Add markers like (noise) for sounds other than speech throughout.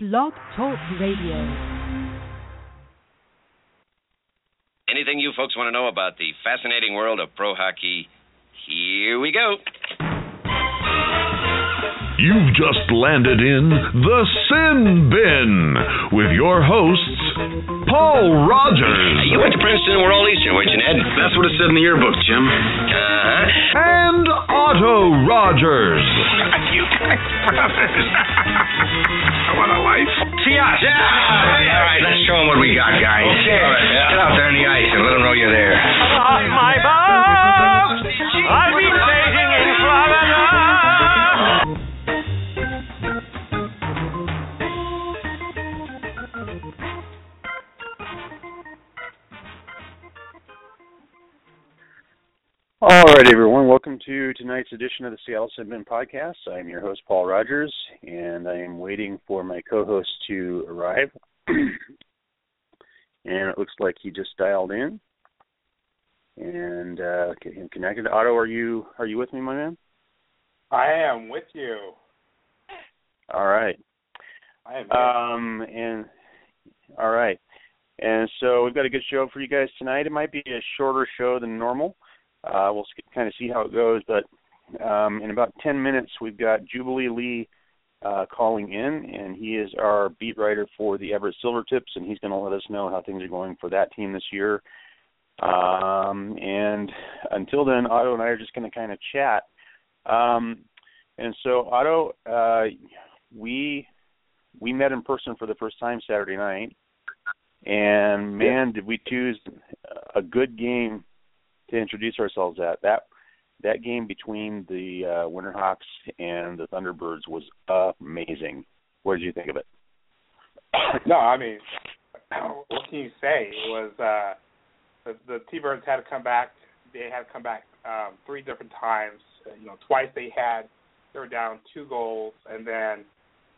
Blog Talk Radio. Anything you folks want to know about the fascinating world of pro hockey? Here we go. You've just landed in the Sin Bin with your hosts, Paul Rogers Hey, you went to Princeton. We're all Eastern, weren't you, Ned? That's what it said in the yearbook, Jim. Uh-huh. and Otto Rogers. you guys brothers. what a life. See us. Yeah. All right, let's show them what we got, guys. Okay. All right, Yeah. Get out there in the ice and let them know you're there. my box. All right, everyone. Welcome to tonight's edition of the Seattle Sin Bin Podcast. I'm your host, Paul Rogers, and I am waiting for my co-host to arrive. (clears throat) and it looks like he just dialed in and uh, get him connected. Otto, are you are you with me, my man? I am with you. All right. I am. Um, and all right, and so we've got a good show for you guys tonight. It might be a shorter show than normal. Uh, we'll kind of see how it goes, but um, in about ten minutes, we've got Jubilee Le uh, calling in, and he is our beat writer for the Everett Silvertips, and he's going to let us know how things are going for that team this year. Um, and until then, Otto and I are just going to kind of chat. Um, and so, Otto, uh, we we met in person for the first time Saturday night, and man, did we choose a good game to introduce ourselves at. That that game between the uh, Winterhawks and the Thunderbirds was amazing. What did you think of it? no, I mean, (coughs) what can you say? It was uh, the the T-Birds had to come back. They had to come back um, three different times. You know, twice they had they were down two goals, and then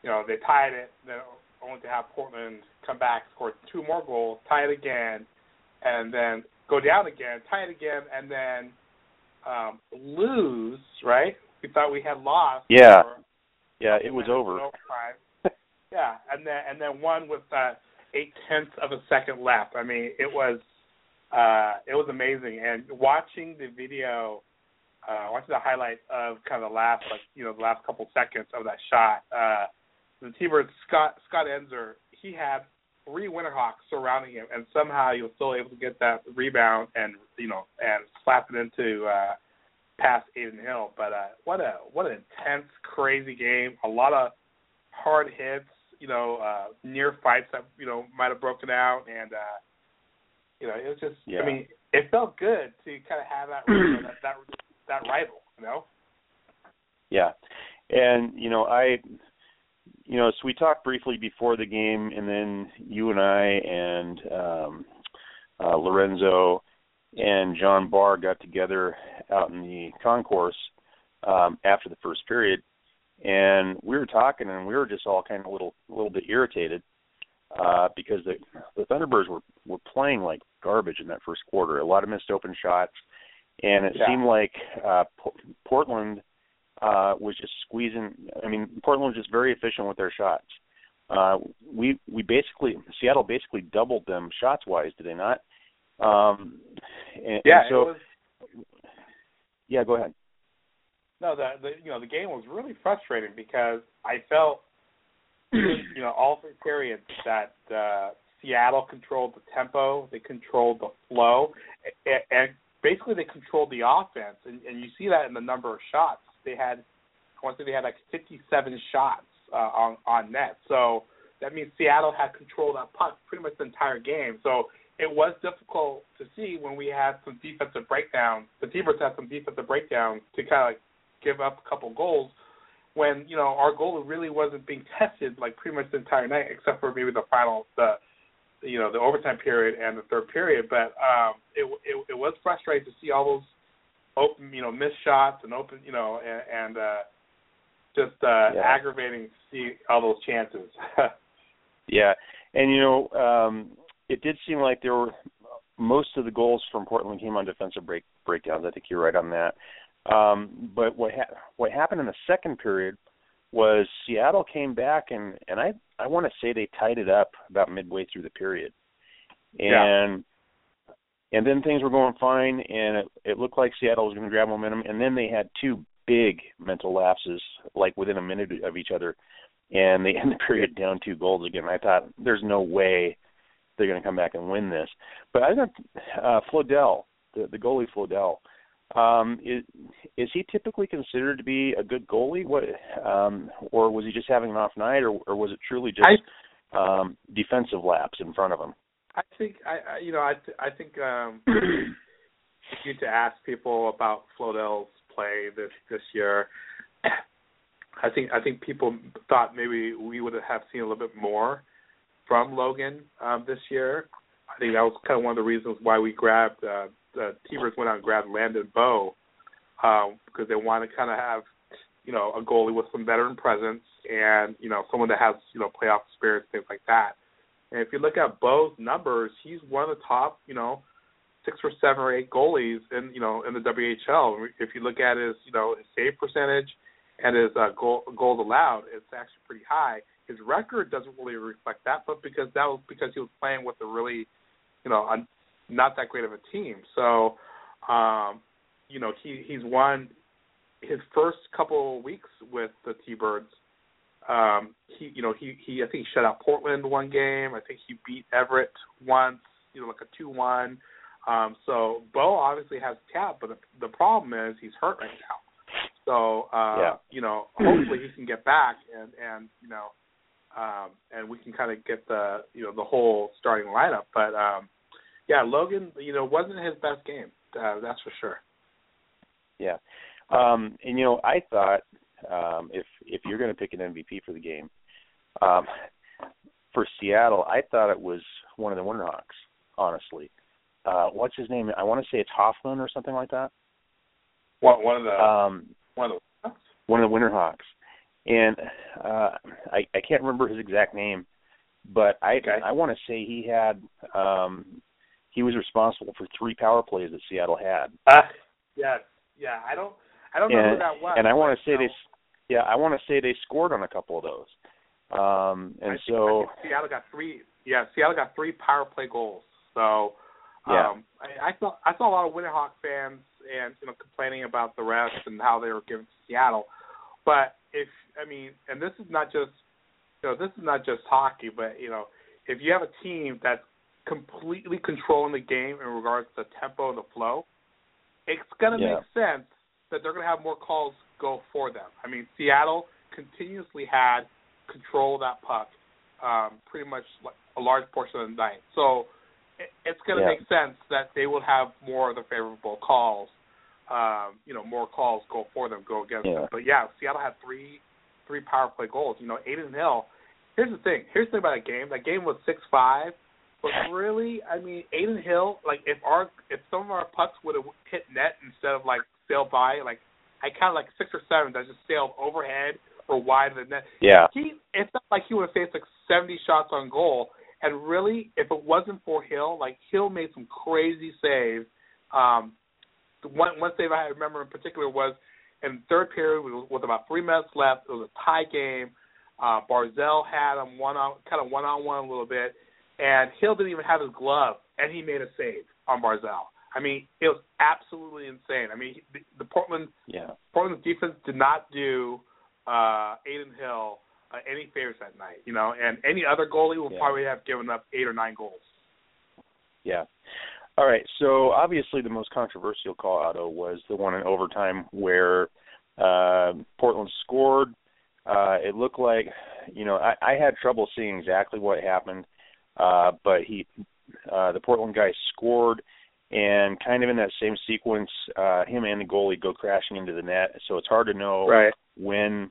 you know they tied it. Then only to have Portland come back, score two more goals, tie it again, and then go down again, tie it again, and then um, lose. Right? We thought we had lost. Yeah. or- Yeah, it was over. (laughs) yeah, and then and then one with uh, eight tenths of a second left. I mean, it was uh, it was amazing. And watching the video, uh, watching the highlight of kind of the last like you know the last couple seconds of that shot. Uh, the T-Bird Scott Scott Eansor, he had three Winterhawks surrounding him, and somehow he was still able to get that rebound and you know and slap it into. Uh, past Adin Hill. But uh, what a what an intense, crazy game. A lot of hard hits. You know, uh, near fights that you know might have broken out, and uh, you know it was just. Yeah. I mean, it felt good to kind of have that you know, that that that rival. You know. Yeah, and you know I, you know, so we talked briefly before the game, and then you and I and um, uh, Lorenzo and John Barr got together out in the concourse um, after the first period, and we were talking, and we were just all kind of a little, a little bit irritated uh, because the the Thunderbirds were were playing like garbage in that first quarter. A lot of missed open shots, and it Yeah. seemed like uh, P- Portland uh, was just squeezing. I mean, Portland was just very efficient with their shots. Uh, we we basically Seattle basically doubled them shots wise, did they not? Um, and, Yeah. and so was, yeah, go ahead. no, the, the you know the game was really frustrating because I felt (clears throat) you know all three periods that uh, Seattle controlled the tempo, they controlled the flow, and, and basically they controlled the offense, and, and you see that in the number of shots they had. I want to say they had like 57 shots uh, on on net, so that means Seattle had control of that puck pretty much the entire game. So it was difficult to see when we had some defensive breakdowns. The T-Birds had some defensive breakdowns to kind of like give up a couple goals when you know our goal really wasn't being tested like pretty much the entire night, except for maybe the final the you know the overtime period and the third period. But um, it, it it was frustrating to see all those open you know missed shots and open you know and, and uh, just uh, Yeah. aggravating to see all those chances. (laughs) Yeah, and you know, um, it did seem like there were most of the goals from Portland came on defensive break breakdowns. I think you're right on that. Um, but what ha- what happened in the second period was Seattle came back and and I I want to say they tied it up about midway through the period, and Yeah. And then things were going fine and it, it looked like Seattle was going to grab momentum and then they had two big mental lapses like within a minute of each other, and they (laughs) end the period down two goals again. I thought there's no way they're going to come back and win this, but I thought uh, Flodell, the the goalie Flodell. Um, is is he typically considered to be a good goalie? What, um, or was he just having an off night, or, or was it truly just um, defensive laps in front of him? I think I, I you know I I think um (clears throat) if you to ask people about Flodell's play this this year, I think I think people thought maybe we would have seen a little bit more from Logan um this year. I think that was kind of one of the reasons why we grabbed uh the T-Birds went out and grabbed Landon Bow um because they want to kind of have you know a goalie with some veteran presence and you know someone that has you know playoff experience things like that. And if you look at Bow's numbers, he's one of the top, you know, six or seven or eight goalies in, you know, in the WHL. If you look at his, you know, his save percentage and his uh, goal, goals allowed, it's actually pretty high. His record doesn't really reflect that, but because that was because he was playing with a really, you know, a, not that great of a team. So, um, you know, he he's won his first couple of weeks with the T-Birds um, he, you know, he he I think he shut out Portland one game. I think he beat Everett once, you know, like a two-one. Um, so Bow obviously has talent, but the, the problem is he's hurt right now. So uh, Yeah. you know, hopefully he can get back and and you know, um, and we can kind of get the you know the whole starting lineup. But um, yeah, Logan, you know, wasn't his best game. Uh, that's for sure. Yeah. Um, and you know, I thought um, if if you're going to pick an MVP for the game, um, for Seattle, I thought it was one of the Winterhawks. Honestly, uh, what's his name? I want to say it's Hoffman or something like that. One one of the Um, one of the one of the Winterhawks, and uh, I I can't remember his exact name, but I Okay. I want to say he had um, he was responsible for three power plays that Seattle had. Uh, yes, yeah. I don't, I don't know who and, that was. and I want to say you they, know, s- yeah, I want to say they scored on a couple of those. Um, and I think, so, I Seattle got three. Yeah, Seattle got three power play goals. So, Yeah. um, I, I saw I saw a lot of Winterhawk fans and you know complaining about the refs and how they were given to Seattle. But if I mean, and this is not just you know this is not just hockey, but you know if you have a team that's completely controlling the game in regards to tempo and the flow, it's going to Yeah. make sense that they're going to have more calls go for them. I mean, Seattle continuously had control of that puck um, pretty much a large portion of the night. So it's going to Yeah. make sense that they will have more of the favorable calls. Um, you know, more calls go for them, go against Yeah. them. But yeah, Seattle had three three power play goals. You know, Adin Hill. Here's the thing. Here's the thing about that game. That game was six five. But (laughs) really, I mean, Adin Hill, like if our if some of our pucks would have hit net instead of like sailed by, like I counted like six or seven that just sailed overhead or wide of the net. yeah, He it felt like he would have faced like seventy shots on goal. And really, if it wasn't for Hill, like Hill made some crazy saves. Um, the one one save I remember in particular was in third period with, with about three minutes left. It was a tie game. Uh, Barzal had him one on kind of one on one a little bit, and Hill didn't even have his glove, and he made a save on Barzal. I mean, it was absolutely insane. I mean, the, the Portland yeah, Portland's defense did not do uh, Adin Hill uh, any favors that night, you know, and any other goalie would Yeah. probably have given up eight or nine goals. yeah. All right. So obviously, the most controversial call, Otto, was the one in overtime where uh, Portland scored. Uh, it looked like, you know, I, I had trouble seeing exactly what happened, uh, but he, uh, the Portland guy scored, and kind of in that same sequence, uh, him and the goalie go crashing into the net. So it's hard to know Right. when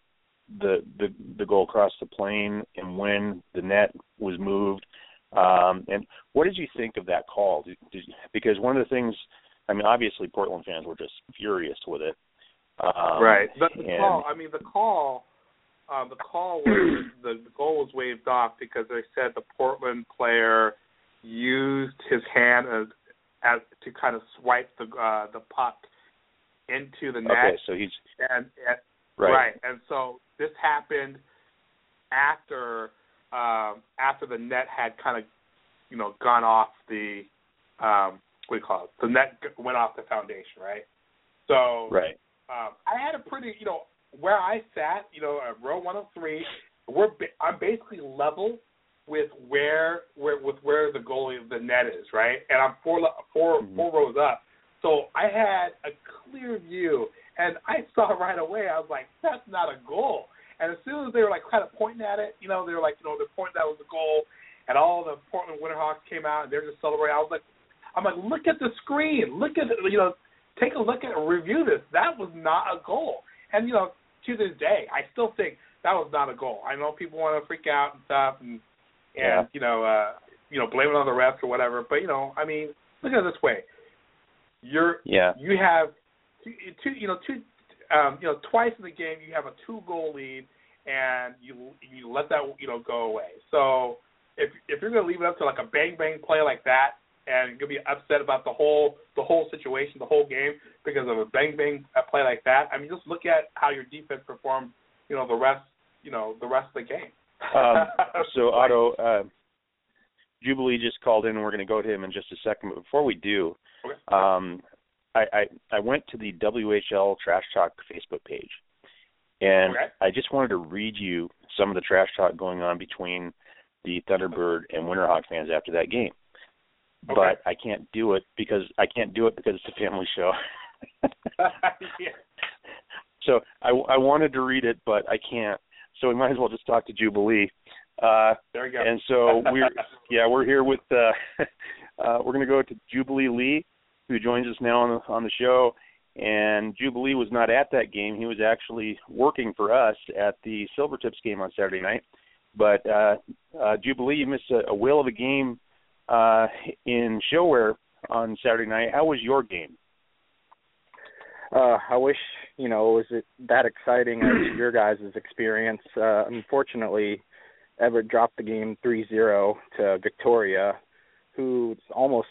the the the goal crossed the plane and when the net was moved. Um, and what did you think of that call? Did, did, because one of the things, I mean, obviously Portland fans were just furious with it. Um, right. The, the and- call. I mean, the call. Uh, the call was (clears throat) the, the goal was waved off because they said the Portland player used his hand as, as to kind of swipe the uh, the puck into the net. Okay, so he's and, and Right. And so this happened after um, after the net had kind of you know gone off the um, what do you call it? The net went off the foundation, right? So Right. um, I had a pretty, you know, where I sat, you know, at row 103, we're I'm basically level with where where with where the goalie of the net is, right? And I'm four four Mhm. four rows up, so I had a clear view, and I (laughs) saw right away. I was like, that's not a goal. And as soon as they were like kind of pointing at it, you know, they were like, you know, they're pointing that was a goal, and all the Portland Winterhawks came out and they're just celebrating. I was like, I'm like, look at the screen, look at you know, take a look at it, review this. That was not a goal. And you know, to this day, I still think that was not a goal. I know people want to freak out and stuff, and and Yeah. you know, uh, you know, blame it on the refs or whatever. But you know, I mean, look at it this way: you're Yeah. you have two, two you know, two, um, you know, twice in the game you have a two goal lead, and you you let that you know go away. So if if you're going to leave it up to like a bang bang play like that, and you're going to be upset about the whole the whole situation, the whole game because of a bang bang play like that, I mean, just look at how your defense performed. You know, the rest you know the rest of the game. Um, (laughs) so Otto, uh, Jubilee just called in, and we're going to go to him in just a second. But before we do, um, I, I I went to the WHL Trash Talk Facebook page, and Okay. I just wanted to read you some of the trash talk going on between the Thunderbird and Winterhawk fans after that game. Okay. But I can't do it because I can't do it because it's a family show. (laughs) yeah. (laughs) So I, I wanted to read it, but I can't. So we might as well just talk to Jubilee. Uh, There you go. and so we're (laughs) yeah we're here with uh, (laughs) uh, we're going to go to Jubilee Le, who joins us now on the on the show. And Jubilee was not at that game; he was actually working for us at the Silvertips game on Saturday night. But uh, uh, Jubilee, you missed a, a whale of a game uh, in ShoWare on Saturday night. How was your game? uh I wish you know was it that exciting as (clears throat) your guys' experience. Uh unfortunately Everett dropped the game 3-0 to Victoria, who's almost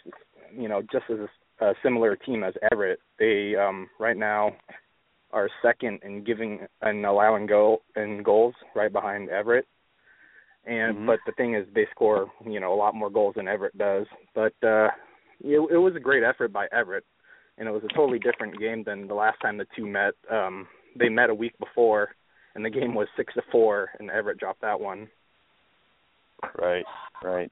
you know just as a similar team as Everett. They um right now are second in giving and allowing goal and goals right behind Everett. And Mhm. but the thing is they score, you know, a lot more goals than Everett does. But uh it, it was a great effort by Everett and it was a totally different game than the last time the two met. Um, they met a week before, and the game was six to four, and Everett dropped that one. Right, right.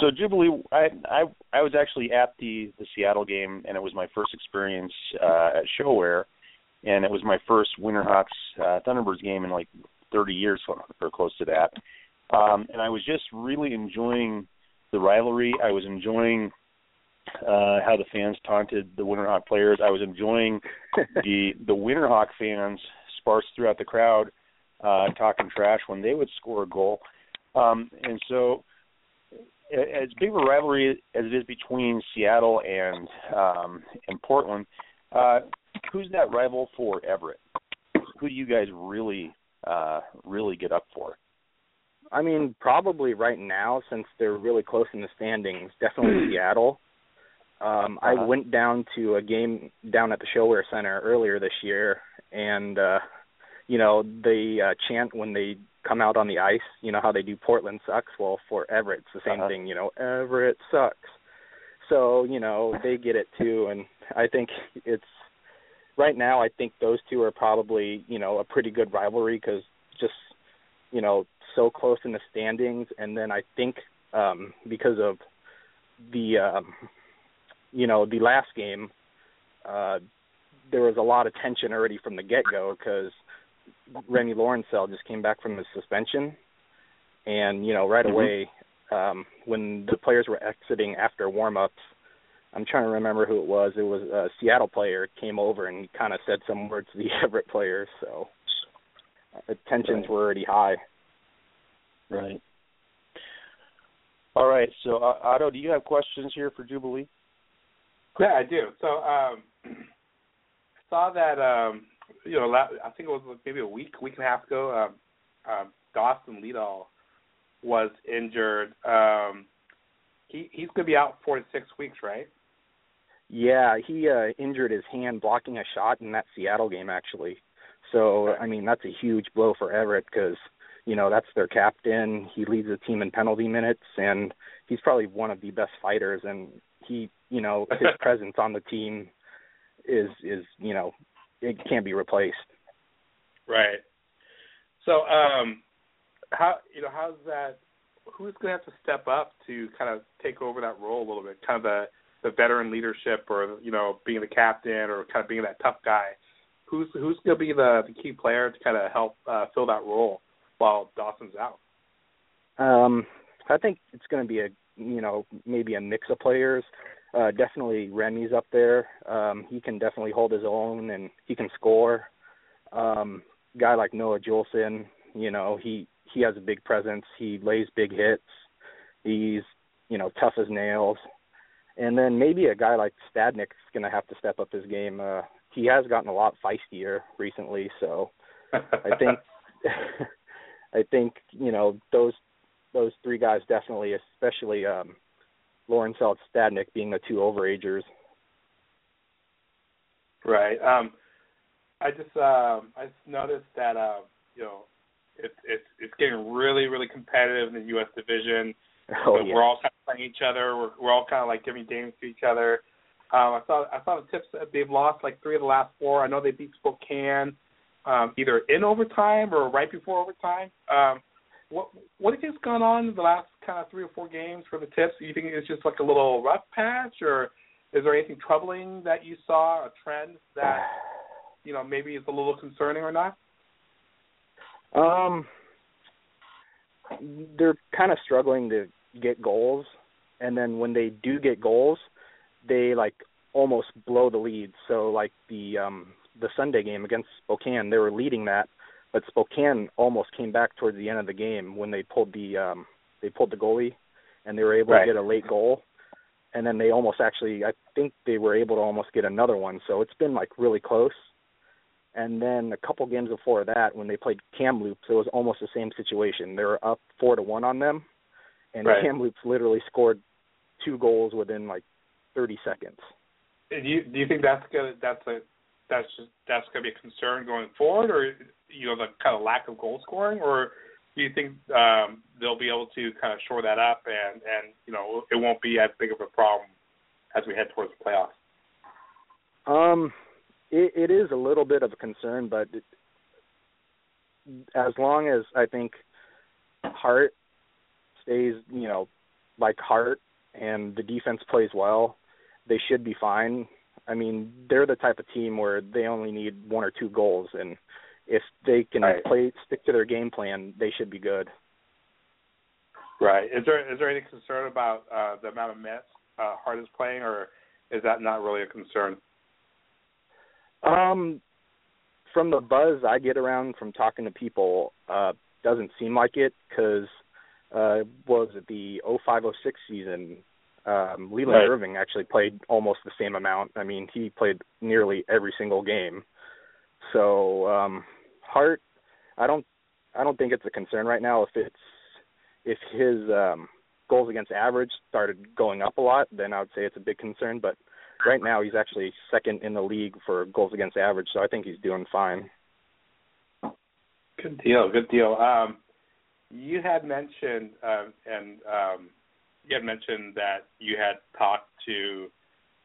So Jubilee, I I I was actually at the the Seattle game, and it was my first experience uh, at ShoWare, and it was my first Winterhawks uh, Thunderbirds game in like 30 years or close to that. Um, and I was just really enjoying the rivalry. I was enjoying uh, how the fans taunted the Winterhawk players. I was enjoying (laughs) the the Winterhawk fans sparse throughout the crowd, uh, talking trash when they would score a goal. Um, and so, as big of a rivalry as it is between Seattle and um, and Portland, uh, who's that rival for Everett? Who do you guys really uh, really get up for? I mean, probably right now since they're really close in the standings, definitely (clears throat) Seattle. Um, I Uh-huh. went down to a game down at the ShoWare Center earlier this year, and uh, you know they uh, chant when they come out on the ice. You know how they do Portland sucks. Well, for Everett, it's the same Uh-huh. thing. You know, Everett sucks. So you know they get it too, and I think it's right now. I think those two are probably you know a pretty good rivalry because just you know so close in the standings, and then I think um, because of the um, you know the last game, uh, there was a lot of tension already from the get go because Remi Laurencelle just came back from his suspension, and you know right Mhm. away um, when the players were exiting after warm ups. I'm trying to remember who it was. It was a Seattle player came over and kind of said some words to the (laughs) Everett players. So uh, tensions Right. were already high. Right. All right. So, uh, Otto, do you have questions here for Jubilee? Yeah, I do. So um, I (clears throat) saw that um, you know I think it was maybe a week, week and a half ago. Um, um, Dawson Leedahl was injured. Um, he he's going to be out four to six weeks, right? Yeah, he uh injured his hand blocking a shot in that Seattle game actually. So I mean that's a huge blow for Everett because you know that's their captain. He leads the team in penalty minutes, and he's probably one of the best fighters. And he, you know, (laughs) his presence on the team is is you know it can't be replaced. Right. So, um, how you know how's that? Who's going to have to step up to kind of take over that role a little bit? Kind of the the veteran leadership, or you know, being the captain, or kind of being that tough guy. Who's who's going to be the, the key player to kind of help uh, fill that role while Dawson's out? Um, I think it's going to be a you know maybe a mix of players. Uh, definitely Remi's up there. Um, he can definitely hold his own and he can score. Um, guy like Noah Juulsen, you know, he he has a big presence. He lays big hits. He's you know tough as nails. And then maybe a guy like Stadnyk's going to have to step up his game. Uh, he has gotten a lot feistier recently, so I think (laughs) (laughs) I think you know those those three guys definitely, especially um, Laurencelle Stadnyk being the two overagers. Right. Um, I just um, I just noticed that uh, you know it's it's it's getting really really competitive in the U.S. division. (laughs) Oh, So yeah. We're all kind of playing each other. We're we're all kind of like giving games to each other. Um, I saw I saw the tips that they've lost like three of the last four. I know they beat Spokane um, either in overtime or right before overtime. Um, what what think's gone on in the last kind of three or four games for the tips? Do you think it's just like a little rough patch, or is there anything troubling that you saw, a trend that you know maybe is a little concerning or not? Um, they're kind of struggling to get goals, and then when they do get goals, they like almost blow the lead. So like the um the Sunday game against Spokane, they were leading that, but Spokane almost came back towards the end of the game when they pulled the um they pulled the goalie, and they were able Right. to get a late goal. And then they almost actually, I think they were able to almost get another one. So it's been like really close. And then a couple games before that, when they played Kamloops, it was almost the same situation. They were up four to one on them, and Right. Kamloops literally scored two goals within like 30 seconds. Do you do you think that's gonna that's a that's just that's gonna be a concern going forward, or you know the kind of lack of goal scoring, or do you think um, they'll be able to kind of shore that up and and you know it won't be as big of a problem as we head towards the playoffs? Um, it, it is a little bit of a concern, but it, as long as I think Hart stays, you know, like Hart, and the defense plays well, they should be fine. I mean, they're the type of team where they only need one or two goals, and if they can Right. play stick to their game plan, they should be good. Right. Is there is there any concern about uh, the amount of minutes uh, Hart is playing, or is that not really a concern? Um, from the buzz I get around from talking to people, uh, doesn't seem like it because uh, was it the 0506 season? Um, Leland Right. Irving actually played almost the same amount. I mean, he played nearly every single game. So um, Hart, I don't, I don't think it's a concern right now. If it's if his um, goals against average started going up a lot, then I would say it's a big concern. But right now he's actually second in the league for goals against average, so I think he's doing fine. Good deal. Good deal. Um, you had mentioned, um, and um, you had mentioned that you had talked to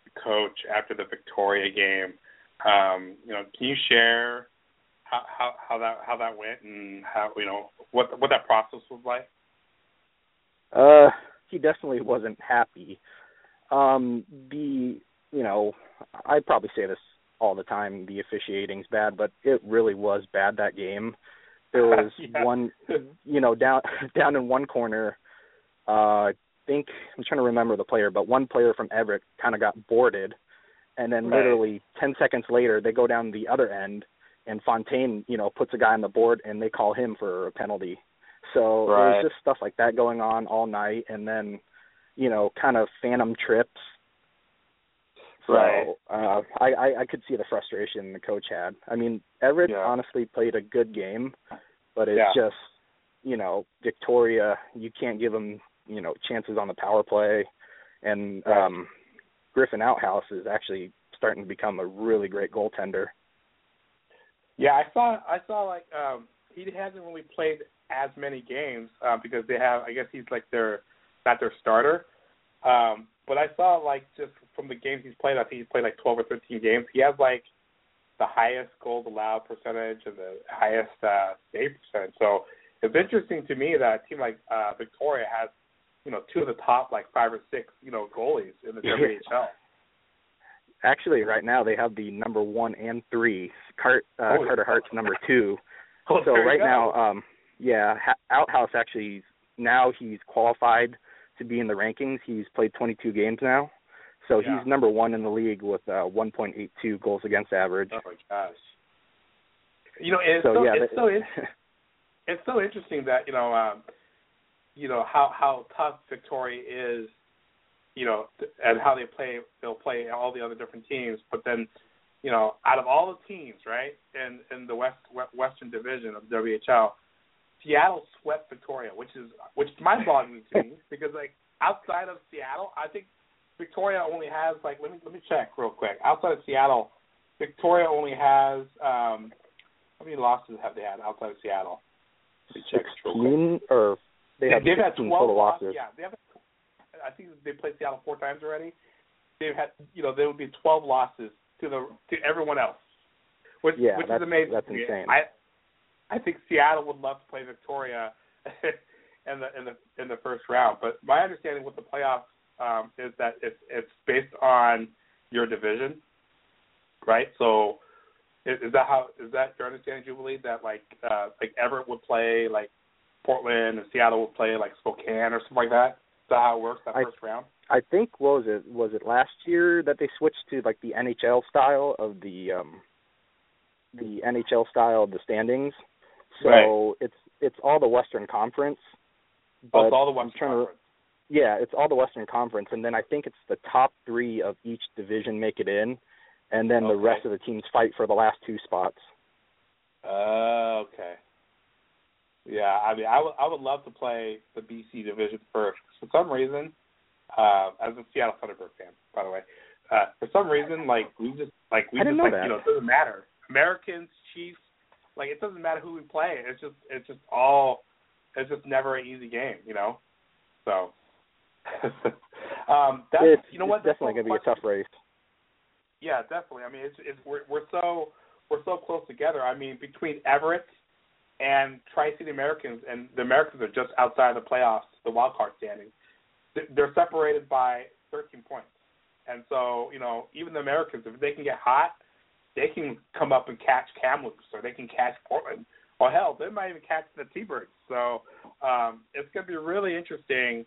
the coach after the Victoria game. Um, you know, can you share how, how how that how that went and how you know what what that process was like? Uh, he definitely wasn't happy. Um, the you know, I probably say this all the time. The officiating's bad, but it really was bad that game. There (laughs) was Yeah. one, (laughs) you know, down (laughs) down in one corner. Uh, I think I'm trying to remember the player, but one player from Everett kind of got boarded, and then Right. literally ten seconds later they go down the other end, and Fonteyne, you know, puts a guy on the board, and they call him for a penalty. So Right. was just stuff like that going on all night, and then, you know, kind of phantom trips. So Right. uh, I, I I could see the frustration the coach had. I mean, Everett Yeah. honestly played a good game, but it's Yeah. just, you know, Victoria. You can't give them, you know, chances on the power play, and Right. um, Griffin Outhouse is actually starting to become a really great goaltender. Yeah, I saw. I saw like um he hasn't really played as many games uh, because they have. I guess he's like their not their starter. Um, but I saw like just from the games he's played. I think he's played like 12 or 13 games. He has like the highest goals allowed percentage and the highest uh, save percentage. So it's interesting to me that a team like uh, Victoria has, you know, two of the top like five or six, you know, goalies in the WHL. Actually, right now they have the number one and three. Cart, uh, Holy Carter Hart's number two. (laughs) Oh, so right now, um, yeah, ha- Outhouse actually now he's qualified to be in the rankings. He's played 22 games now, so Yeah. he's number one in the league with uh, 1.82 goals against average. Oh my gosh. You know, it's so so, yeah, it's that- so in- it's so interesting that you know, um, you know how how tough Victoria is, you know, and how they play. They'll play all the other different teams, but then, you know, out of all the teams, right, in in the West we- Western Division of the WHL, Seattle swept Victoria, which is which is mind-boggling to me (laughs) because like outside of Seattle, I think Victoria only has like let me let me check real quick. Outside of Seattle, Victoria only has um how many losses have they had outside of Seattle? Let me check real quick. 16 or they have They've had 16 twelve total losses. losses. Yeah, they have. I think they played Seattle four times already. They've had, you know, there would be twelve losses to the to everyone else, which Yeah, which that's- is amazing. that's insane. I I think Seattle would love to play Victoria (laughs) in the in the in the first round. But my understanding with the playoffs um, is that it's it's based on your division, right? So is, is that how is that your understanding, Jubilee? That like uh, like Everett would play like Portland and Seattle would play like Spokane or something like that. That how it works that I- first round? I think what was it was it last year that they switched to like the NHL style of the um the NHL style of the standings. So Right. it's it's all the Western Conference. Oh, But it's all the Western trying to- Yeah, it's all the Western Conference, and then I think it's the top three of each division make it in, and then the rest of the teams fight for the last two spots. Uh, okay. Yeah, I mean, I would I would love to play the BC division first. For some reason, uh, as a Seattle Thunderbird fan, by the way, uh, for some reason, like we just like we just know like that. you know it doesn't matter. Americans, Chiefs, like it doesn't matter who we play. It's just it's just all it's just never an easy game, you know. So, (laughs) um, that's it's you know what that's definitely so going to be a tough race. yeah, definitely. I mean, it's it's we're we're so we're so close together. I mean, between Everett and Tri-City Americans, and the Americans are just outside of the playoffs, the wild card standings. Th- They're separated by 13 points, and so you know, even the Americans, if they can get hot, they can come up and catch Kamloops, or they can catch Portland, or hell, they might even catch the T-Birds. So um, it's going to be really interesting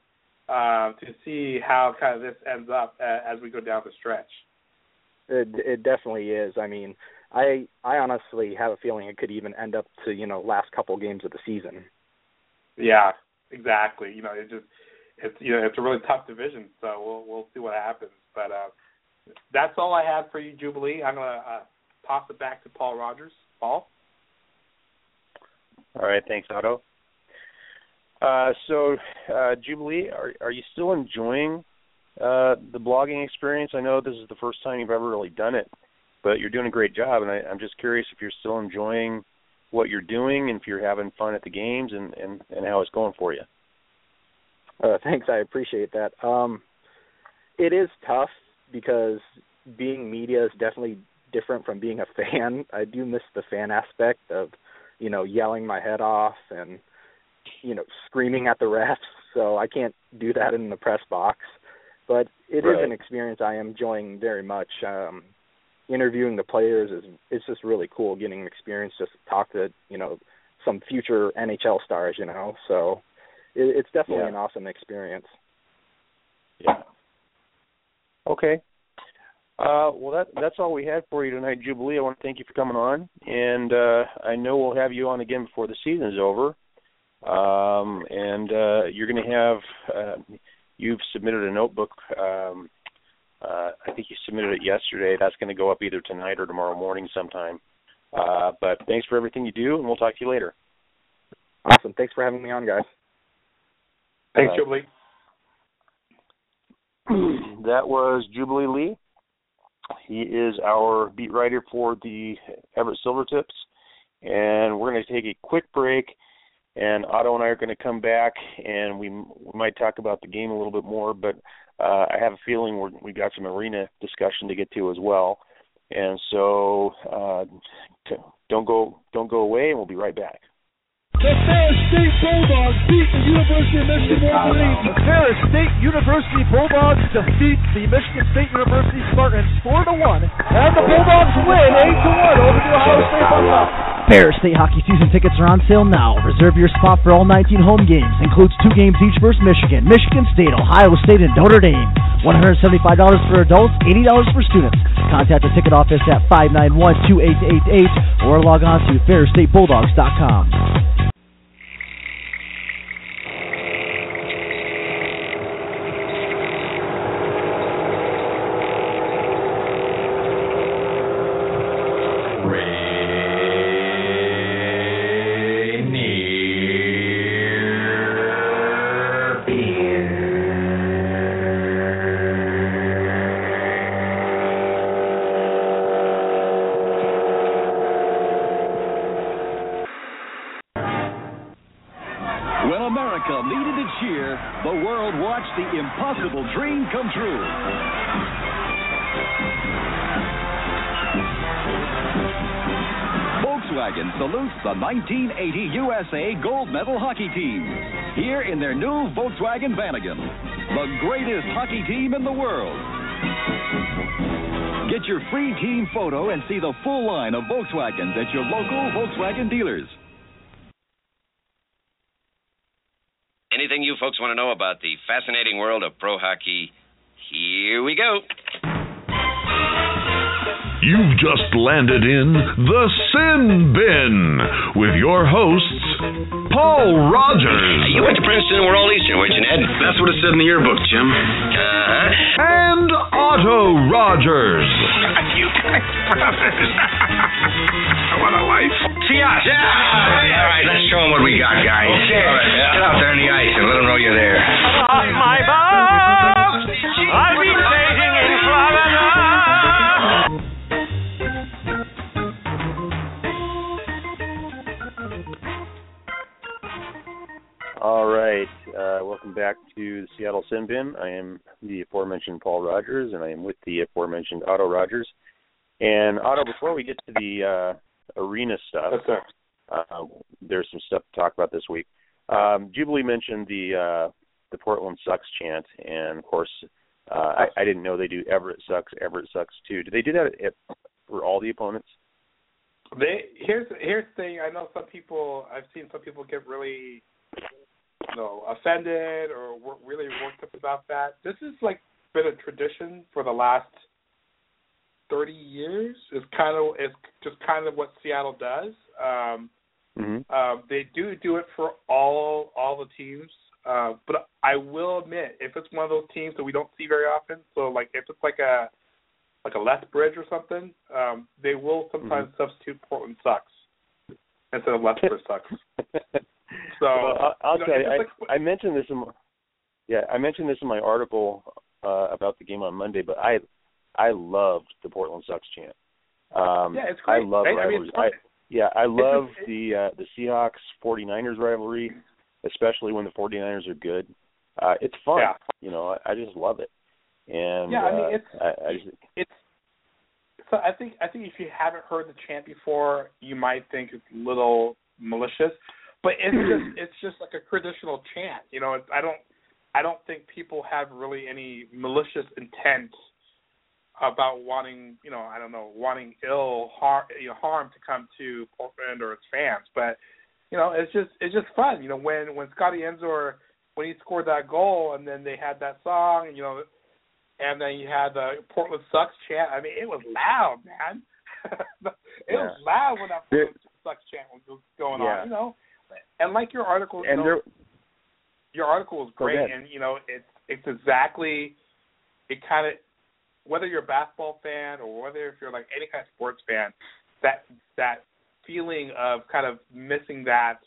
uh, to see how kind of this ends up uh, as we go down the stretch. It it definitely is. I mean, I I honestly have a feeling it could even end up to you know last couple games of the season. Yeah, exactly. You know, it just it's you know it's a really tough division, so we'll we'll see what happens. But uh, that's all I have for you, Jubilee. I'm gonna uh, toss it back to Paul Rogers. Paul. All right, thanks, Otto. Uh, so, uh, Jubilee, are are you still enjoying uh, the blogging experience? I know this is the first time you've ever really done it, but you're doing a great job, and I, I'm just curious if you're still enjoying what you're doing and if you're having fun at the games and and, and how it's going for you. Uh, thanks, I appreciate that. Um, it is tough because being media is definitely different from being a fan. (laughs) I do miss the fan aspect of, you know, yelling my head off and, you know, screaming at the refs. (laughs) So I can't do that in the press box. But it is Right. an experience I am enjoying very much. Um, interviewing the players is it's just really cool getting an experience just to talk to you know some future NHL stars. You know, so it, it's definitely Yeah. an awesome experience. Yeah. Okay. Uh, well, that that's all we had for you tonight, Jubilee. I want to thank you for coming on, and uh, I know we'll have you on again before the season is over. Um, and uh, you're going to have uh, you've submitted a notebook. Um, uh, I think you submitted it yesterday. That's going to go up either tonight or tomorrow morning sometime. Uh, but thanks for everything you do, and we'll talk to you later. Awesome. Thanks for having me on, guys. Thanks, Right. Jubilee. (clears throat) that was Jubilee Le. He is our beat writer for the Everett Silvertips. and we're going to take a quick break. And Otto and I are going to come back, and we we might talk about the game a little bit more. But uh, I have a feeling we're, we got some arena discussion to get to as well. And so uh, don't go don't go away, and we'll be right back. The Ferris State Bulldogs beat the University of Michigan Wolverines. The Ferris State University Bulldogs defeat the Michigan State University Spartans 4 to 1, and the Bulldogs win 8 to 1 over the Ohio State Buckeyes. Ferris State hockey season tickets are on sale now. Reserve your spot for all 19 home games. Includes two games each versus Michigan, Michigan State, Ohio State, and Notre Dame. $175 for adults, $80 for students. Contact the ticket office at 591-2888 or log on to ferrisstatebulldogs.com. Volkswagen salutes the 1980 USA gold medal hockey team. Here in their new Volkswagen Vanagon, the greatest hockey team in the world. Get your free team photo and see the full line of Volkswagens at your local Volkswagen dealers. Anything you folks want to know about the fascinating world of pro hockey? Here we go. You've just landed in the Sin Bin with your hosts, Paul Rogers You went to Princeton. We're all Eastern, weren't you, Ned? That's what it said in the yearbook, Jim. Uh-huh. and Otto Rogers. you guys, brothers. what a life. See us. Yeah. All right, let's show them what we got, guys. Okay. All right, Get out there on the ice and let them know you're there. On my All right, uh, welcome back to the Seattle Sin Bin. I am the aforementioned Paul Rogers, and I am with the aforementioned Otto Rogers. And Otto, before we get to the uh, arena stuff, sir. uh, there's some stuff to talk about this week. Um, Jubilee mentioned the uh, the Portland sucks chant, and of course, uh, I, I didn't know they do Everett sucks, Everett sucks too. Do they do that at, for all the opponents? They here's here's the thing. I know some people. I've seen some people get really, know, offended or wor- really worked up about that. This is like been a tradition for the last thirty years. It's kind of it's just kind of what Seattle does. Um, Mm-hmm. um, they do do it for all all the teams, uh, but I will admit if it's one of those teams that we don't see very often, so like if it's like a like a Lethbridge or something, um, they will sometimes substitute Portland sucks instead of Lethbridge sucks. (laughs) So well, I'll, I'll you know, tell you, like- I, I mentioned this in my, yeah, I mentioned this in my article uh, about the game on Monday, but I I loved the Portland sucks chant. Um, yeah, it's I great. love I, I mean. I, yeah, I love the uh, the Seahawks 49ers rivalry, especially when the 49ers are good. Uh, it's fun. Yeah. You know, I, I just love it. And Yeah, I mean, uh, it's- I, I just, it's so I think I think if you haven't heard the chant before, you might think it's a little malicious, but it's (clears throat) just it's just like a traditional chant. You know, I don't I don't think people have really any malicious intent about wanting you know I don't know wanting ill harm you know, harm to come to Portland or its fans, but you know it's just it's just fun. You know when when Scotty Eansor when he scored that goal and then they had that song and you know and then you had the Portland sucks chant. I mean, it was loud, man. (laughs) it Yeah. was loud when that Portland sucks chant was going Yeah. on. You know, and like your article, you know, your article was great, and you know, it's it's exactly it kind of whether you're a basketball fan or whether if you're like any kind of sports fan, that that feeling of kind of missing that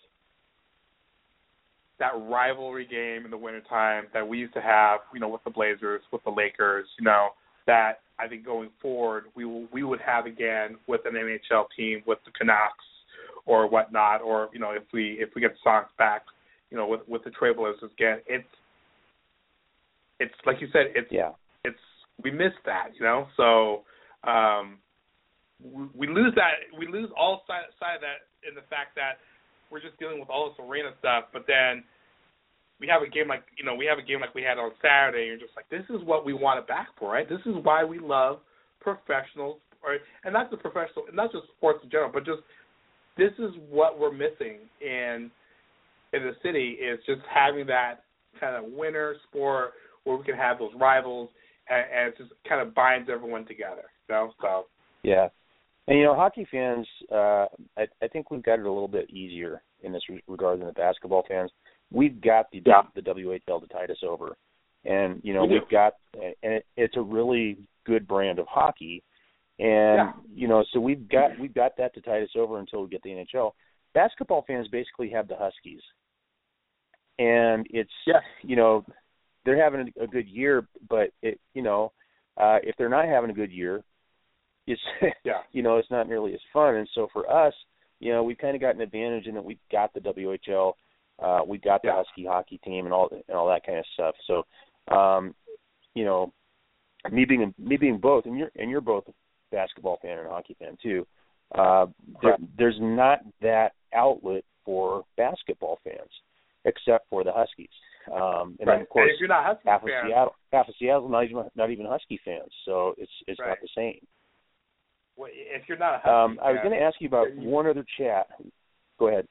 that rivalry game in the wintertime that we used to have, you know, with the Blazers, with the Lakers, you know, that I think going forward we will we would have again with an NHL team with the Canucks or whatnot, or you know if we if we get Sox back, you know with with the Trailblazers again, it's it's like you said, it's yeah, it's we miss that, you know. So um, we, we lose that we lose all side, side of that in the fact that we're just dealing with all this arena stuff, but then we have a game like you know we have a game like we had on Saturday. And you're just like this is what we want it back for, right? This is why we love professionals, right? And not just professional, not just sports in general, but just this is what we're missing in in the city is just having that kind of winter sport where we can have those rivals and, and it just kind of binds everyone together. You know, so yeah. And you know, hockey fans, uh, I, I think we've got it a little bit easier in this regard than the basketball fans. We've got the yeah. the WHL to tide us over, and you know we we've got, and it, it's a really good brand of hockey, and Yeah. you know, so we've got we've got that to tide us over until we get the NHL. Basketball fans basically have the Huskies, and it's Yeah. you know they're having a, good year, but it you know uh, if they're not having a good year, it's (laughs) yeah, you know, it's not nearly as fun. And so for us, you know, we've kind of got an advantage in that we've got the WHL, uh, we've got the Yeah. Husky hockey team, and all and all that kind of stuff. So, um, you know, me being me being both, and you're and you're both basketball fan and a hockey fan too. Uh, there, there's not that outlet for basketball fans, except for the Huskies. Um, and right. then of course and if you're not Husky half of fan, Seattle, half of Seattle, not even not even Husky fans. So it's it's Right. not the same. well, if you're not a Husky Um, I was going to ask you about you- one other chat. Go ahead.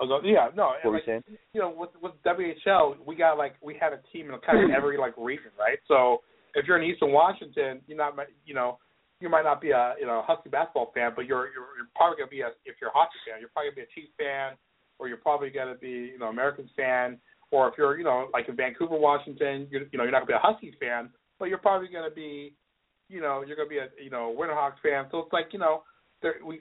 Go, yeah, no, What were like, you saying? you know, with with WHL, we got like we had a team in kind of (clears throat) every like region, right? So if you're in Eastern Washington, you're not, you know, you might not be a you know Husky basketball fan, but you're you're, you're probably gonna be a if you're a hockey fan, you're probably gonna be a Chiefs fan, or you're probably gonna be you know Americans fan, or if you're you know like in Vancouver, Washington, you're, you know you're not gonna be a Huskies fan, but you're probably gonna be, you know, you're gonna be a you know Winterhawks fan. So it's like you know there we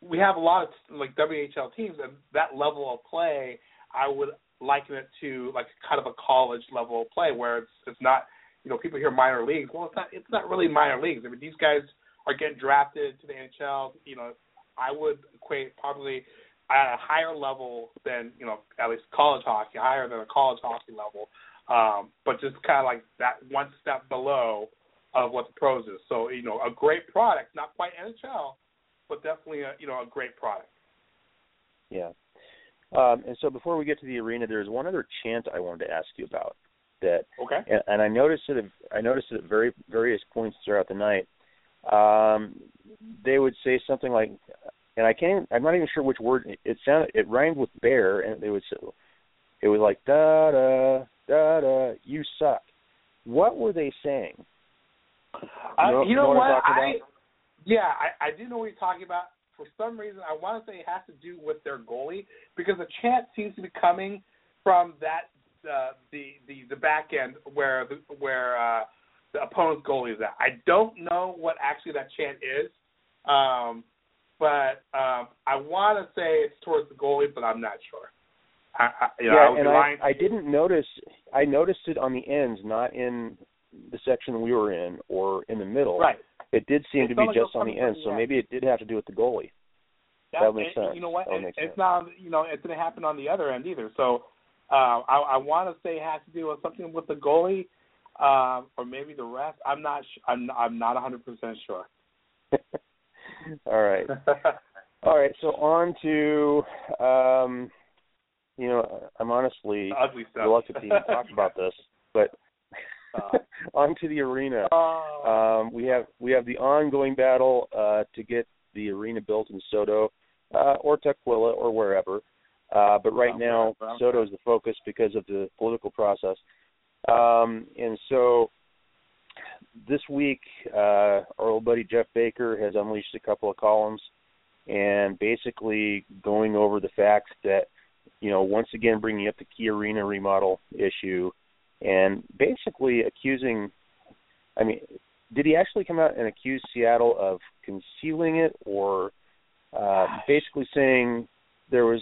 we have a lot of like WHL teams, and that level of play, I would liken it to like kind of a college level of play where it's it's not you know people hear minor leagues. Well, it's not it's not really minor leagues. I mean, these guys are getting drafted to the NHL. You know, I would equate probably at a higher level than you know at least college hockey, higher than a college hockey level, um, but just kind of like that one step below of what the pros is. So you know, a great product, not quite NHL, but definitely a you know a great product. Yeah. Um, and so before we get to the arena, there's one other chant I wanted to ask you about that, Okay. and, and I noticed it. I noticed it at very various points throughout the night. Um, they would say something like, and I can't. I'm not even sure which word it, it sounded. It rhymed with bear, and they would say, it was like da da da da. You suck. What were they saying? Uh, know- you know know what what? I yeah, I, I do know what you're talking about. For some reason, I want to say it has to do with their goalie because the chant seems to be coming from that uh, the the the back end where the where uh, the opponent's goalie is at. I don't know what actually that chant is, um, but um, I want to say it's towards the goalie, but I'm not sure. I, I, you know, I yeah, and I, I didn't notice. I noticed it on the ends, not in the section we were in or in the middle. right. It did seem It to be just on the coming from ends, the so maybe it did have to do with the goalie. Yeah, That makes and, sense. You know what? It, it's sense. not. You know, it didn't happen on the other end either. So uh, I, I want to say it has to do with something with the goalie, um, or maybe the rest. I'm not. Sh- I'm. I'm not 100 percent sure. (laughs) All right. (laughs) All right. So on to, um, you know, I'm honestly reluctant to even talk (laughs) about this, but Uh, on to the arena. Oh. Um, we have we have the ongoing battle uh, to get the arena built in SoDo uh, or Tukwila or wherever. Uh, but right now. SoDo is the focus because of the political process. Um, and so this week, uh, our old buddy Geoff Baker has unleashed a couple of columns and basically going over the facts that, you know, once again bringing up the key arena remodel issue and basically accusing I mean, did he actually come out and accuse Seattle of concealing it or uh basically saying there was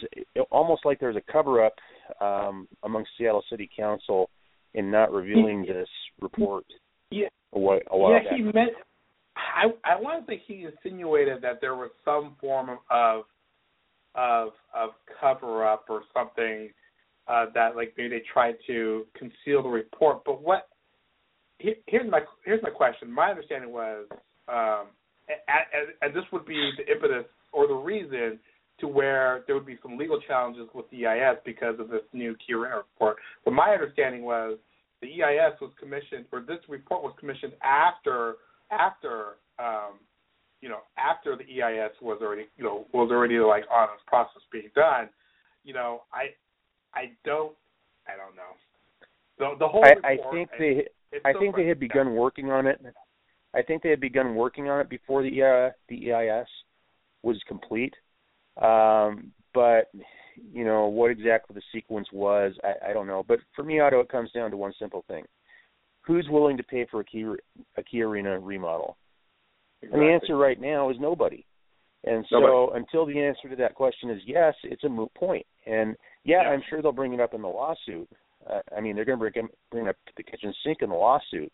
almost like there was a cover up um amongst Seattle City Council in not revealing this report Yeah. a while, a while yeah, back. he meant. I I want to say he insinuated that there was some form of, of of of cover up or something uh, that like maybe they tried to conceal the report. But what here's my here's my question. My understanding was, um, and, and this would be the impetus or the reason to where there would be some legal challenges with the EIS because of this new Key Arena report. But my understanding was the EIS was commissioned, or this report was commissioned after after um, you know after the EIS was already you know was already like on its process being done. You know, I I don't I don't know. The the whole I, report, I think they I so think they had begun working on it. I think they had begun working on it before the uh, the EIS was complete. Um, but you know what exactly the sequence was, I, I don't know. But for me, Otto, it comes down to one simple thing: who's willing to pay for a key a Key Arena remodel? Exactly. And the answer right now is nobody. And so Nobody. until the answer to that question is yes, it's a moot point. And yeah, Yeah. I'm sure they'll bring it up in the lawsuit. Uh, I mean, they're going to bring bring up the kitchen sink in the lawsuit.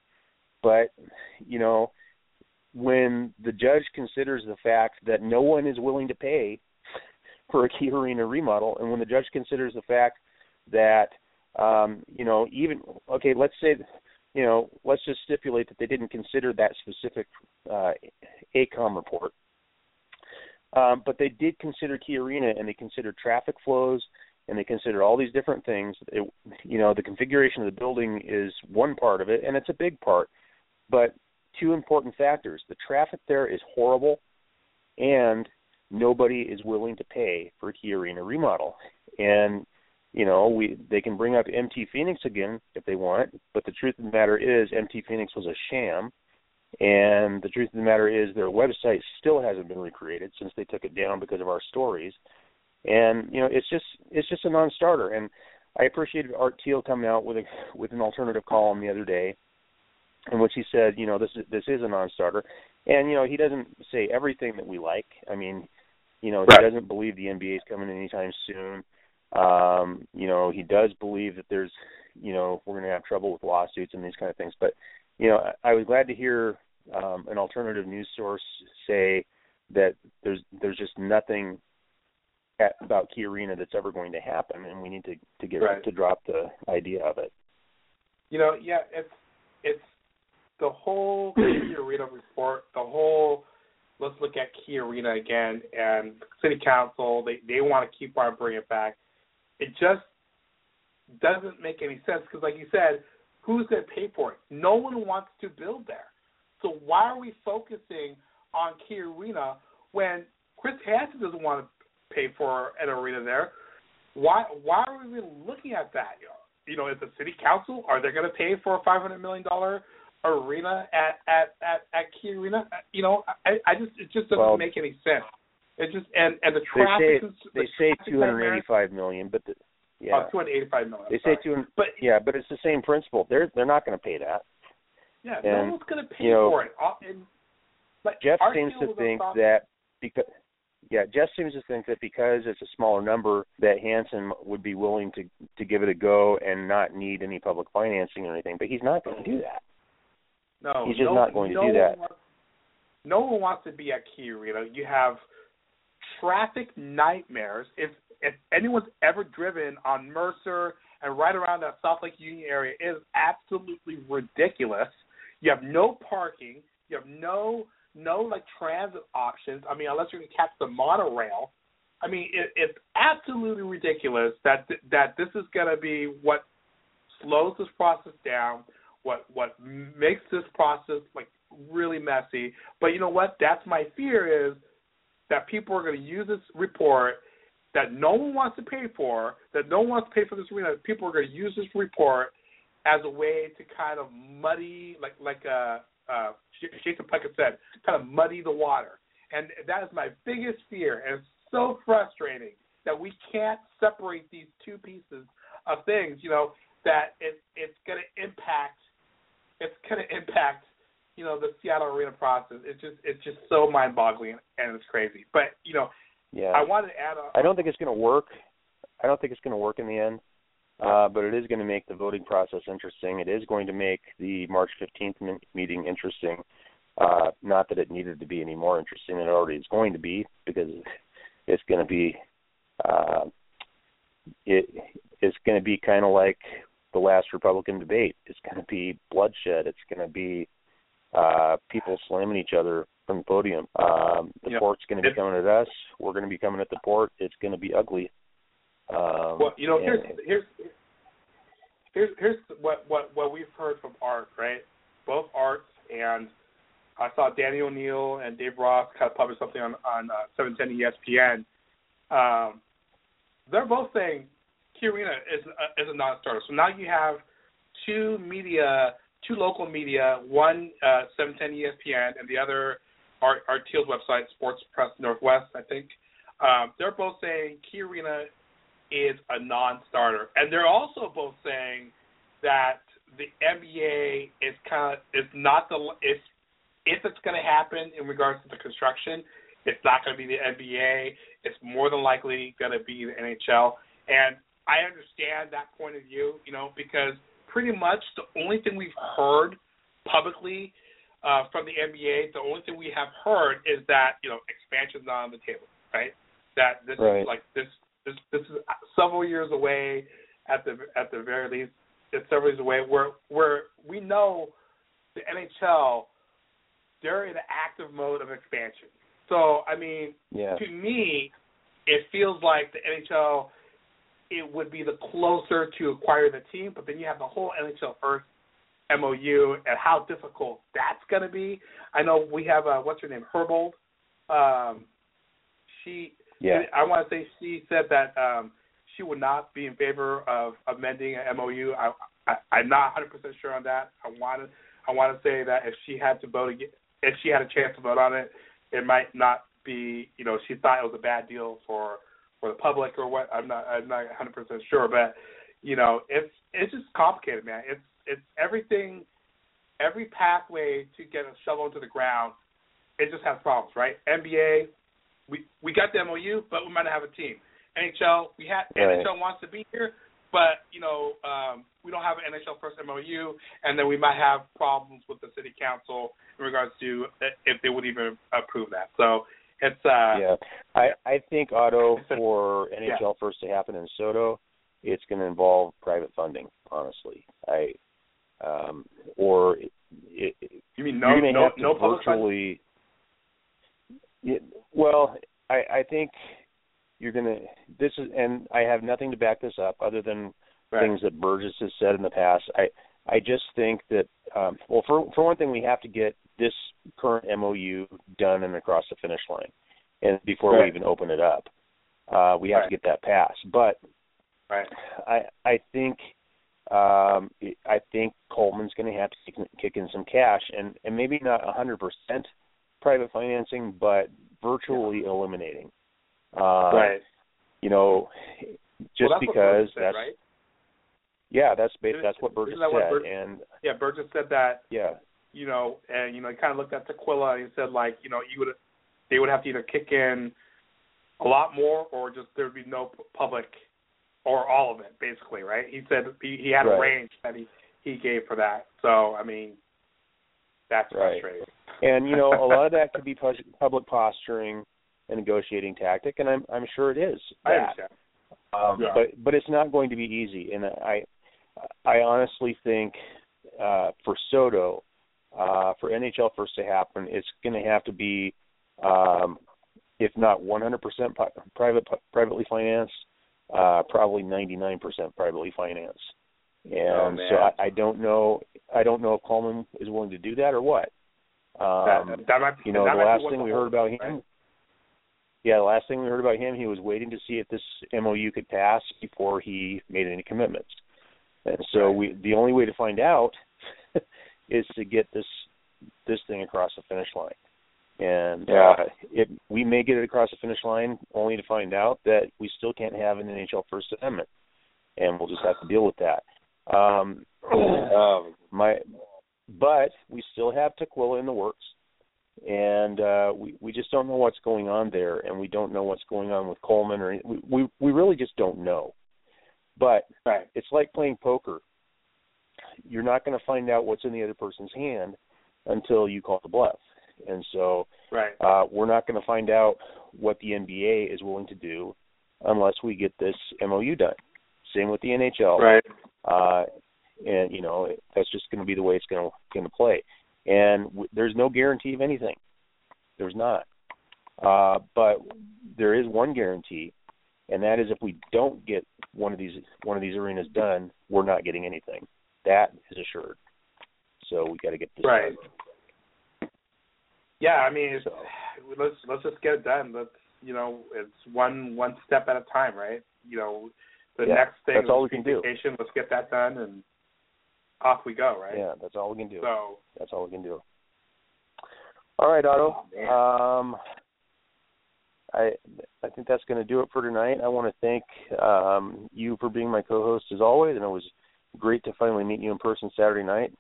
But you know, when the judge considers the fact that no one is willing to pay for a Key Arena remodel, and when the judge considers the fact that um, you know, even okay, let's say you know, let's just stipulate that they didn't consider that specific uh, AECOM report. Um, but they did consider Key Arena, and they considered traffic flows, and they considered all these different things. It, you know, the configuration of the building is one part of it, and it's a big part. But two important factors: the traffic there is horrible, and nobody is willing to pay for a Key Arena remodel. And you know, we they can bring up MT Phoenix again if they want, but the truth of the matter is MT Phoenix was a sham. And the truth of the matter is their website still hasn't been recreated since they took it down because of our stories. And you know, it's just it's just a non-starter. And I appreciated Art Thiel coming out with a with an alternative column the other day, in which he said, you know, this is this is a non-starter. And you know, he doesn't say everything that we like. I mean, you know, Right. he doesn't believe the NBA is coming anytime soon. Um, you know, he does believe that there's, you know, we're going to have trouble with lawsuits and these kind of things. But, you know, I, I was glad to hear um, an alternative news source say that there's there's just nothing at, about Arena that's ever going to happen, and we need to to get Right. to drop the idea of it. You know, yeah, it's it's the whole Key Arena report, the whole let's look at Key Arena again and city council, they they want to keep on bringing it back. It just doesn't make any sense because like you said, who's going to pay for it? No one wants to build there. So why are we focusing on Key Arena when Chris Hansen doesn't want to pay for an arena there? Why why are we even looking at that? You know, is the city council are they going to pay for a five hundred million dollar arena at at at at Key Arena? You know, I I just it just doesn't Well- make any sense. It just and and the They traffic say cons- they the say two hundred eighty-five million, but the, yeah, Oh, two hundred eighty-five million. they sorry. say two. But Yeah, but it's the same principle. They're they're not going to pay that. yeah, and, no one's going to pay you know, for it. Uh, And, but Jeff seems to think that because yeah, Jeff seems to think that because it's a smaller number that Hansen would be willing to to give it a go and not need any public financing or anything, but he's not going to do that. No, He's just no, not going to no do one that. Wants, no one wants to be at Key Arena. You have traffic nightmares. If if anyone's ever driven on Mercer and right around that South Lake Union area, it is absolutely ridiculous. You have no parking. You have no no like transit options. I mean, unless you're going to catch the monorail. I mean, it, it's absolutely ridiculous that that this is going to be what slows this process down, what what makes this process like really messy. But you know what? That's my fear is that people are going to use this report that no one wants to pay for, that no one wants to pay for this arena. People are going to use this report as a way to kind of muddy, like like uh, uh, Jason Puckett said, kind of muddy the water. And that is my biggest fear, and it's so frustrating that we can't separate these two pieces of things. You know that it it's going to impact it's going (laughs) to impact you know the Seattle arena process. It's just it's just so mind boggling and it's crazy. But you know Yeah. I wanted to add a I don't think it's going to work. I don't think it's going to work in the end. Uh, but it is going to make the voting process interesting. It is going to make the March 15th me- meeting interesting. Uh, not that it needed to be any more interesting than it already is going to be, because it's going to be uh, it it's going to be kind of like the last Republican debate. It's going to be bloodshed. It's going to be uh, people slamming each other from the podium. Um, the port's going to be coming at us. We're going to be coming at the port. It's going to be ugly. Um, Well, you know, here's and- here's here's here's what what what we've heard from Art, right? Both Arts and I saw Danny O'Neil and Dave Ross kind of publish something on on uh, 710 ESPN. Um, they're both saying Arena is a, is a non-starter. So now you have two media, two local media, one uh, 710 ESPN and the other our our Thiel's website, Sports Press Northwest, I think. Um, they're both saying Key Arena is a non-starter, and they're also both saying that the NBA is kind of is not the if if it's going to happen in regards to the construction, it's not going to be the NBA. It's more than likely going to be the NHL, and I understand that point of view, you know, because pretty much the only thing we've heard publicly uh, from the NBA, the only thing we have heard is that you know expansion's not on the table, right? That this Right. is like this this this is several years away at the at the very least. It's several years away. Where where we know the NHL, they're in an active mode of expansion. So I mean, yeah. to me, it feels like the NHL it would be the closer to acquire the team, but then you have the whole NHL first MOU and how difficult that's going to be. I know we have uh, what's her name, Herbold. Um, she, Yeah. I want to say she said that um, she would not be in favor of amending an MOU. I, I, I'm not 100 percent sure on that. I want to, I want to say that if she had to vote, again, if she had a chance to vote on it, it might not be. You know, she thought it was a bad deal for for the public or what. I'm not, I'm not 100 percent sure, but you know, it's it's just complicated, man. It's it's everything, every pathway to get a shovel into the ground, it just has problems, right? NBA, we we got the MOU, but we might not have a team. NHL, we had Right. NHL wants to be here, but you know um, we don't have an NHL first MOU, and then we might have problems with the city council in regards to if they would even approve that. So it's uh, yeah, I I think Otto for NHL first to happen in SoDo, it's going to involve private funding. Honestly, I um or it, it, you mean no to no have to no virtually. Yeah, well, I I think you're going to this is and I have nothing to back this up other than Right. things that Burgess has said in the past. I I just think that um, well, for for one thing, we have to get this current MOU done and across the finish line, and before Right. we even open it up, uh, we have Right. to get that passed. But Right. I I think um, I think Coleman's going to have to kick, in some cash, and and maybe not a hundred percent private financing, but virtually eliminating. Uh, right. You know, just well, that's because said, that's right. Yeah, that's ba- that's what Burgess that what said, Bur- and Yeah, Burgess said that yeah, you know, and you know, he kind of looked at Tukwila and he said like, you know, you would they would have to either kick in a lot more or just there would be no public or all of it, basically, right? He said he, he had a range that he he gave for that. So I mean, that's Right. frustrating. and you know a lot of that could be (laughs) public posturing and negotiating tactic, and I'm I'm sure it is. I understand. Um, Yeah. But but it's not going to be easy, and I I honestly think uh, for SoDo, uh, for NHL first to happen, it's going to have to be, um, if not 100% pi- private privately financed, uh, probably 99% privately financed. And Oh, so I, I don't know I don't know if Coleman is willing to do that or what. Um, that, that might be, you know, the last thing we heard about him. right? Yeah, the last thing we heard about him, he was waiting to see if this MOU could pass before he made any commitments. And so we, the only way to find out (laughs) is to get this this thing across the finish line. And Yeah. uh, it, we may get it across the finish line only to find out that we still can't have an NHL First Amendment, and we'll just have to deal with that. Um, (clears throat) um, my, but we still have Tukwila in the works and uh, we we just don't know what's going on there, and we don't know what's going on with Coleman, or we we, we really just don't know. But Right. it's like playing poker. You're not going to find out what's in the other person's hand until you call the bluff, and so Right. uh, we're not going to find out what the NBA is willing to do unless we get this MOU done. Same with the NHL. Right. Uh, and you know that's just going to be the way it's going to going to play. And w- there's no guarantee of anything. There's not. Uh, but there is one guarantee, and that is if we don't get one of these one of these arenas done, we're not getting anything. That is assured. So we got to get this Right. done. Yeah, I mean, So, let's let's just get it done. Let's you know, it's one one step at a time, right? You know, the Yeah, next thing that's all is we can do. Let's get that done, and off we go, right? yeah, that's all we can do. So That's all we can do. All right, Otto. Oh. Um, I I think that's going to do it for tonight. I want to thank um, you for being my co-host as always, and it was great to finally meet you in person Saturday night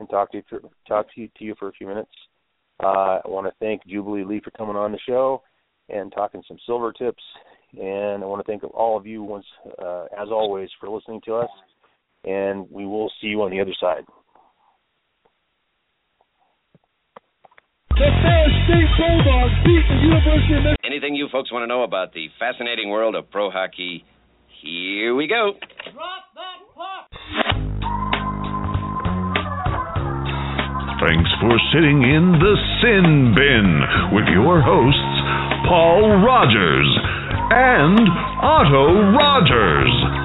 and talk to you for, talk to you, to you for a few minutes. Uh, I want to thank Jubilee Le for coming on the show and talking some Silvertips, and I want to thank all of you once uh, as always for listening to us. And we will see you on the other side. The Ferris State Bulldogs beat the University of Michigan. Anything you folks want to know about the fascinating world of pro hockey, here we go. Drop that puck. Thanks for sitting in the Sin Bin with your hosts, Paul Rogers and Otto Rogers.